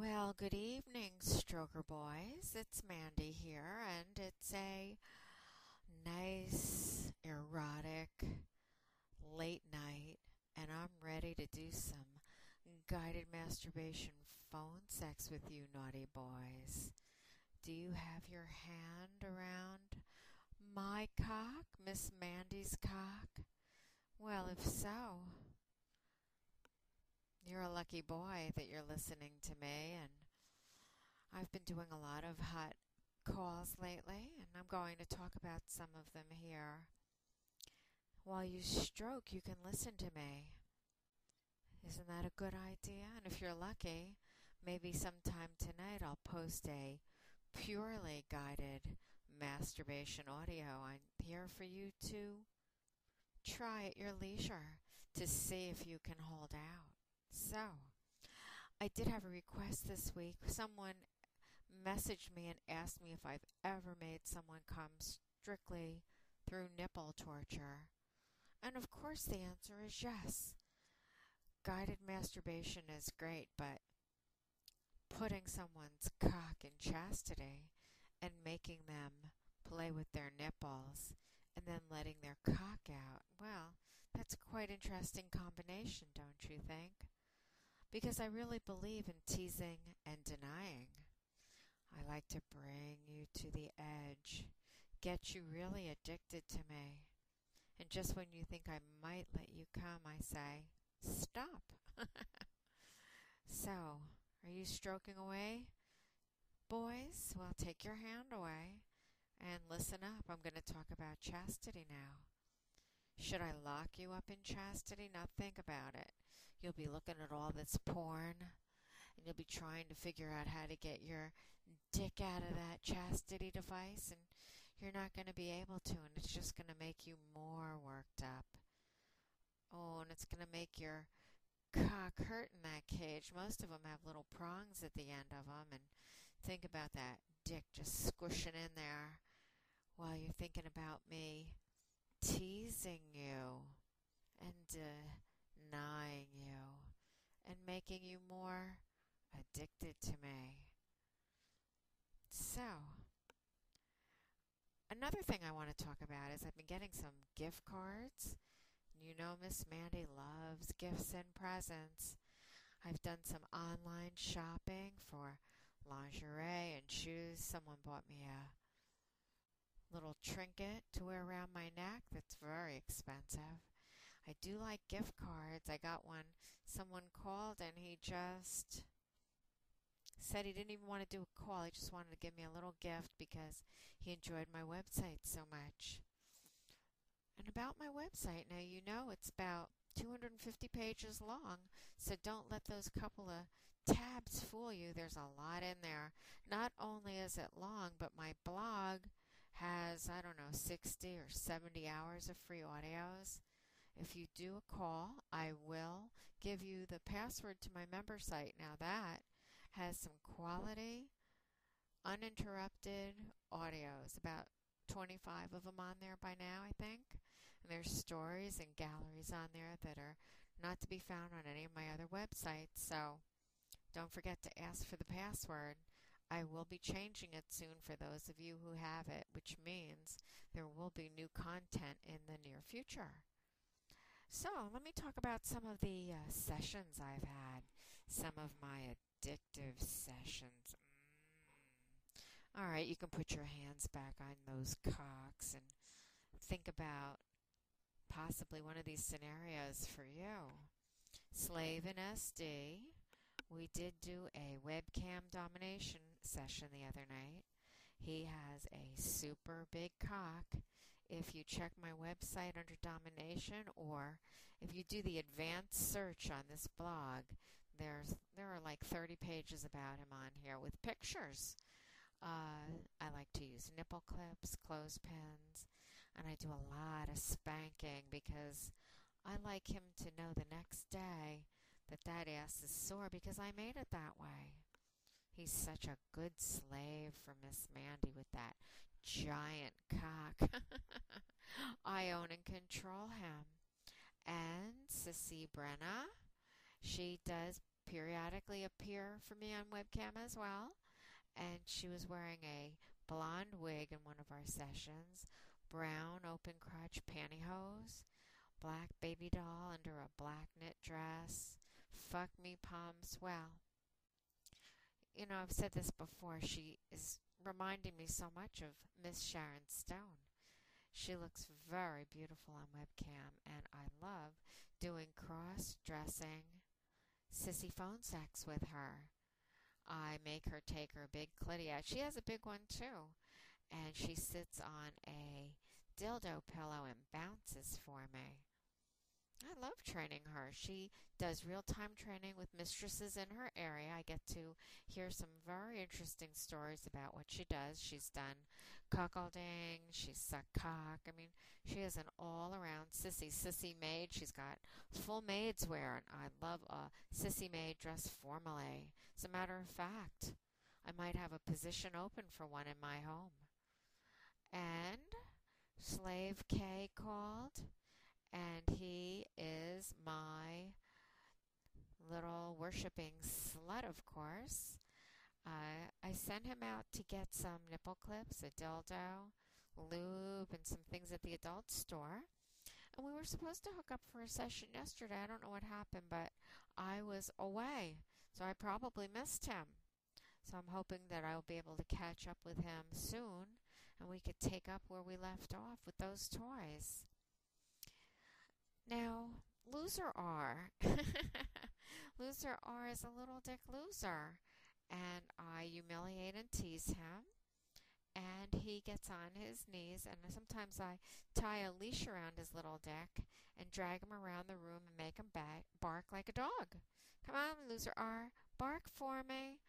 Well, good evening, Stroker Boys. It's Mandy here, and it's a nice, erotic, late night, and I'm ready to do some guided masturbation phone sex with you, naughty boys. Do you have your hand around my cock, Miss Mandy's cock? Well, if so, you're a lucky boy that you're listening to me, and I've been doing a lot of hot calls lately, and I'm going to talk about some of them here. While you stroke, you can listen to me. Isn't that a good idea? And if you're lucky, maybe sometime tonight I'll post a purely guided masturbation audio I'm here for you to try at your leisure to see if you can hold out. So, I did have a request this week. Someone messaged me and asked me if I've ever made someone come strictly through nipple torture. And of course, the answer is yes. Guided masturbation is great, but putting someone's cock in chastity and making them play with their nipples and then letting their cock out, well, that's a quite interesting combination, don't you think? Because I really believe in teasing and denying. I like to bring you to the edge, get you really addicted to me. And just when you think I might let you come, I say, stop. so, are you stroking away? Boys, well, take your hand away and listen up. I'm going to talk about chastity now. Should I lock you up in chastity? Now think about it. You'll be looking at all this porn and you'll be trying to figure out how to get your dick out of that chastity device and you're not going to be able to and it's just going to make you more worked up. Oh, and it's going to make your cock hurt in that cage. Most of them have little prongs at the end of them and think about that dick just squishing in there while you're thinking about me teasing you and uh, denying you and making you more addicted to me. So, another thing I want to talk about is I've been getting some gift cards. You know, Miss Mandy loves gifts and presents. I've done some online shopping for lingerie and shoes. Someone bought me a little trinket to wear around my neck that's very expensive. I do like gift cards. I got one. Someone called and he just said he didn't even want to do a call. He just wanted to give me a little gift because he enjoyed my website so much. And about my website, now you know it's about 250 pages long, so don't let those couple of tabs fool you. There's a lot in there. Not only is it long, but my blog has, I don't know, 60 or 70 hours of free audios. If you do a call, I will give you the password to my member site. Now, that has some quality, uninterrupted audios, about 25 of them on there by now, I think. And there's stories and galleries on there that are not to be found on any of my other websites. So don't forget to ask for the password. I will be changing it soon for those of you who have it, which means there will be new content in the near future. So, let me talk about some of the uh, sessions I've had, some of my addictive sessions. Mm. All right, you can put your hands back on those cocks and think about possibly one of these scenarios for you. Slave in SD we did do a webcam domination session the other night. He has a super big cock. If you check my website under domination or if you do the advanced search on this blog, there's there are like 30 pages about him on here with pictures. Uh, I like to use nipple clips, clothespins, and I do a lot of spanking because I like him to know the next day that that ass is sore because I made it that way. He's such a good slave for Miss Mandy with that giant cock. I own and control him. And Sissy Brenna, she does periodically appear for me on webcam as well. And she was wearing a blonde wig in one of our sessions, brown open crotch pantyhose, black baby doll under a black knit dress. Fuck me palms. Well, you know, I've said this before. She is reminding me so much of Miss Sharon Stone. She looks very beautiful on webcam, and I love doing cross dressing sissy phone sex with her. I make her take her big out. She has a big one too. And she sits on a dildo pillow and bounces for me. Love training her. She does real time training with mistresses in her area. I get to hear some very interesting stories about what she does. She's done cuckolding, she's sucked cock. I mean, she is an all around sissy, sissy maid. She's got full maid's wear, and I love a sissy maid dressed formally. As a matter of fact, I might have a position open for one in my home. And Slave K called and he is my little worshiping slut, of course. Uh, I sent him out to get some nipple clips, a dildo, lube, and some things at the adult store. And we were supposed to hook up for a session yesterday. I don't know what happened, but I was away, so I probably missed him. So I'm hoping that I'll be able to catch up with him soon and we could take up where we left off with those toys. Now, Loser R. loser R is a little dick loser. And I humiliate and tease him. And he gets on his knees, and sometimes I tie a leash around his little dick and drag him around the room and make him ba- bark like a dog. Come on, loser R, bark for me.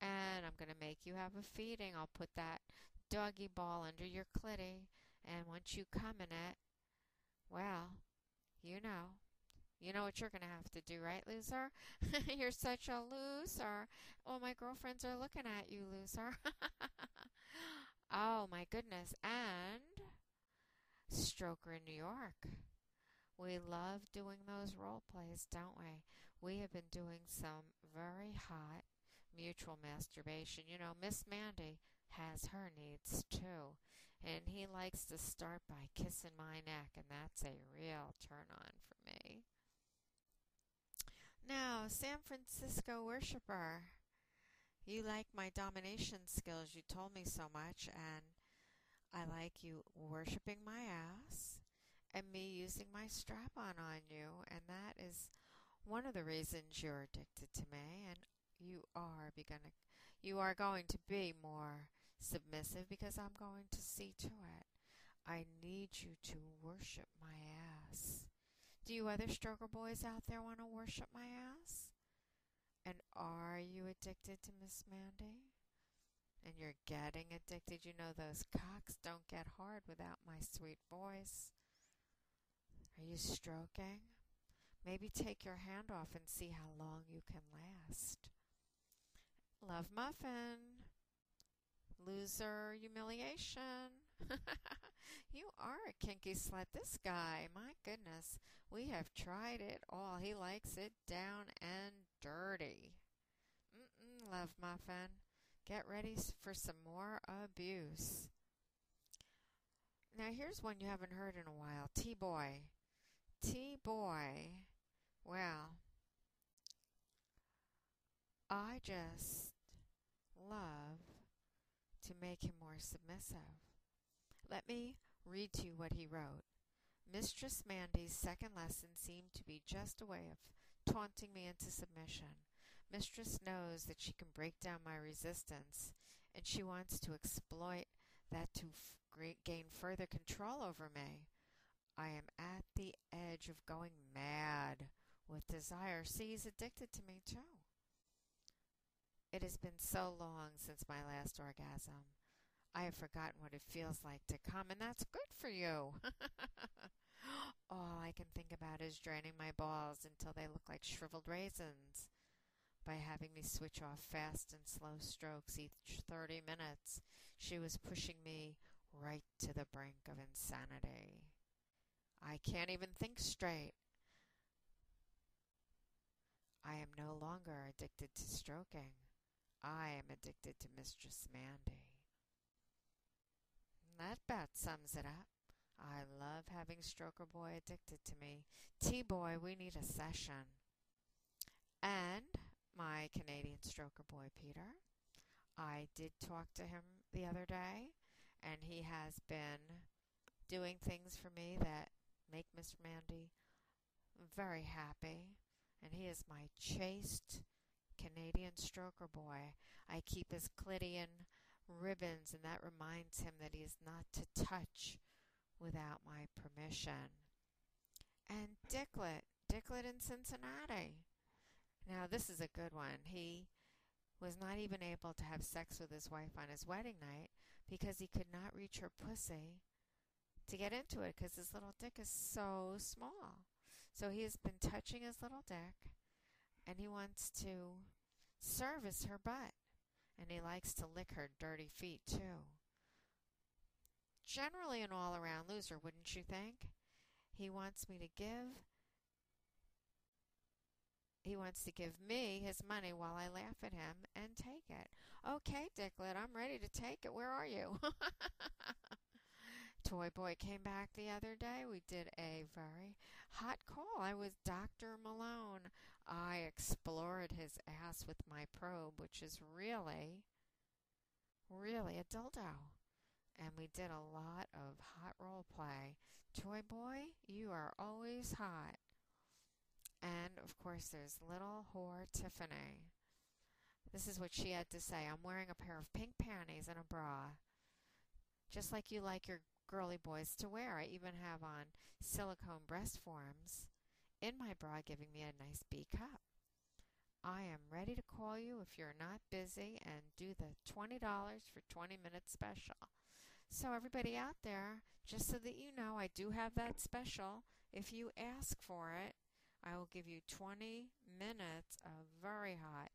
And I'm going to make you have a feeding. I'll put that doggy ball under your clitty, and once you come in it, well, you know. You know what you're going to have to do, right, loser? you're such a loser. Oh, my girlfriends are looking at you, loser. oh, my goodness. And Stroker in New York. We love doing those role plays, don't we? We have been doing some very hot mutual masturbation. You know, Miss Mandy has her needs too. And he likes to start by kissing my neck, and that's a real turn on for me. Now, San Francisco worshiper, you like my domination skills. You told me so much, and I like you worshiping my ass and me using my strap on on you, and that is one of the reasons you're addicted to me, and you are gonna, you are going to be more submissive because I'm going to see to it. I need you to worship my ass. Do you other stroker boys out there want to worship my ass? And are you addicted to Miss Mandy? And you're getting addicted. You know those cocks don't get hard without my sweet voice. Are you stroking? Maybe take your hand off and see how long you can last. Love Muffin loser humiliation. you are a kinky slut. This guy, my goodness, we have tried it all. He likes it down and dirty. Mm-mm, love muffin. Get ready for some more abuse. Now, here's one you haven't heard in a while T Boy. T Boy. Well, I just love to make him more submissive. Let me read to you what he wrote. Mistress Mandy's second lesson seemed to be just a way of taunting me into submission. Mistress knows that she can break down my resistance, and she wants to exploit that to f- gain further control over me. I am at the edge of going mad with desire. See, he's addicted to me too. It has been so long since my last orgasm. I have forgotten what it feels like to come, and that's good for you. All I can think about is draining my balls until they look like shriveled raisins. By having me switch off fast and slow strokes each 30 minutes, she was pushing me right to the brink of insanity. I can't even think straight. I am no longer addicted to stroking. I am addicted to Mistress Mandy. That about sums it up. I love having Stroker Boy addicted to me. T Boy, we need a session. And my Canadian Stroker Boy, Peter. I did talk to him the other day, and he has been doing things for me that make Miss Mandy very happy. And he is my chaste Canadian Stroker Boy. I keep his Clitian ribbons, and that reminds him that he is not to touch without my permission. And Dicklet, Dicklet in Cincinnati. Now, this is a good one. He was not even able to have sex with his wife on his wedding night because he could not reach her pussy to get into it because his little dick is so small. So he has been touching his little dick and he wants to service her butt. And he likes to lick her dirty feet too. Generally, an all around loser, wouldn't you think? He wants me to give he wants to give me his money while I laugh at him and take it. Okay, Dicklet, I'm ready to take it. Where are you? Toy Boy came back the other day. We did a very hot call. I was Dr. Malone. I explored his ass with my probe, which is really, really a dildo. And we did a lot of hot role play. Toy Boy, you are always hot. And of course, there's little whore Tiffany. This is what she had to say I'm wearing a pair of pink panties and a bra, just like you like your girly boys to wear. I even have on silicone breast forms in my bra, giving me a nice B cup. I am ready to call you if you're not busy and do the $20 for 20 minutes special. So, everybody out there, just so that you know, I do have that special. If you ask for it, I will give you 20 minutes of very hot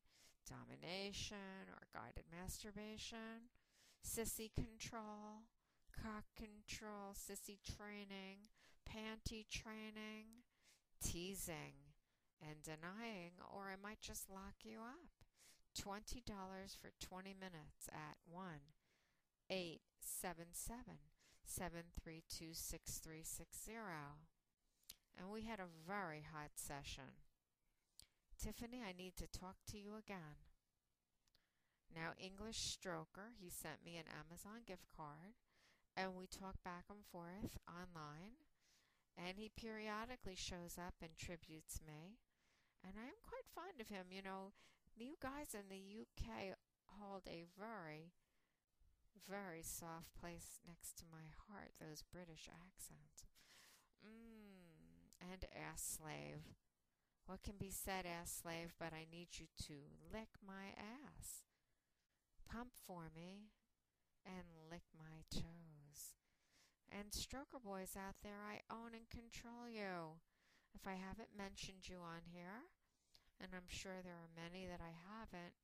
domination or guided masturbation, sissy control, cock control, sissy training, panty training, teasing, and denying, or I might just lock you up. $20 for 20 minutes at 1 877 732 6360 and we had a very hot session. Tiffany, I need to talk to you again. Now, English Stroker, he sent me an Amazon gift card, and we talk back and forth online, and he periodically shows up and tributes me, and I am quite fond of him. You know, you guys in the UK hold a very, very soft place next to my heart, those British accents. Mmm and ass slave. What can be said, ass slave, but I need you to lick my ass, pump for me, and lick my toes. And stroker boys out there, I own and control you. If I haven't mentioned you on here, and I'm sure there are many that I haven't,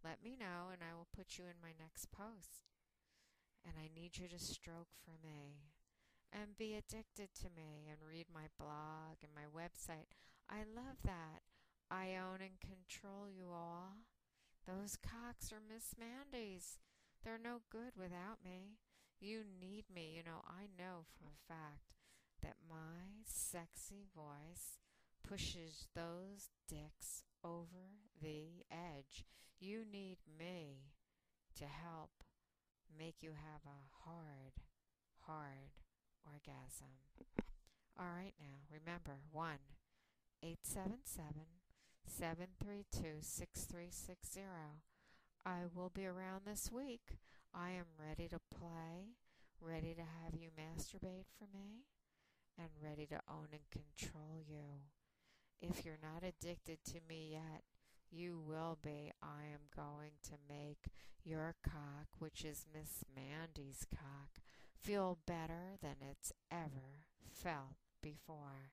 let me know and I will put you in my next post. And I need you to stroke for me and be addicted to me and read my blog and my website. I love that. I own and control you all. Those cocks are Miss Mandy's. They're no good without me. You need me. You know, I know for a fact that my sexy voice pushes those dicks over the edge. You need me to help make you have a hard, hard orgasm. All right, now remember 1 877 732 6360. I will be around this week. I am ready to play, ready to have you masturbate for me, and ready to own and control you. If you're not addicted to me yet, you will be. I am going to make your cock, which is Miss Mandy's cock, feel better than it's ever felt before.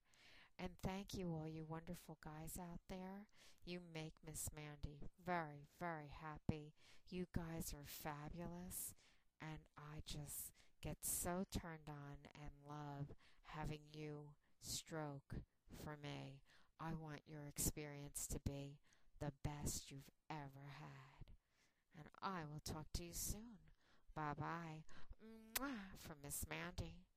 And thank you, all you wonderful guys out there. You make Miss Mandy very, very happy. You guys are fabulous. And I just get so turned on and love having you stroke for me. I want your experience to be the best you've ever had. And I will talk to you soon. Bye bye. From Miss Mandy.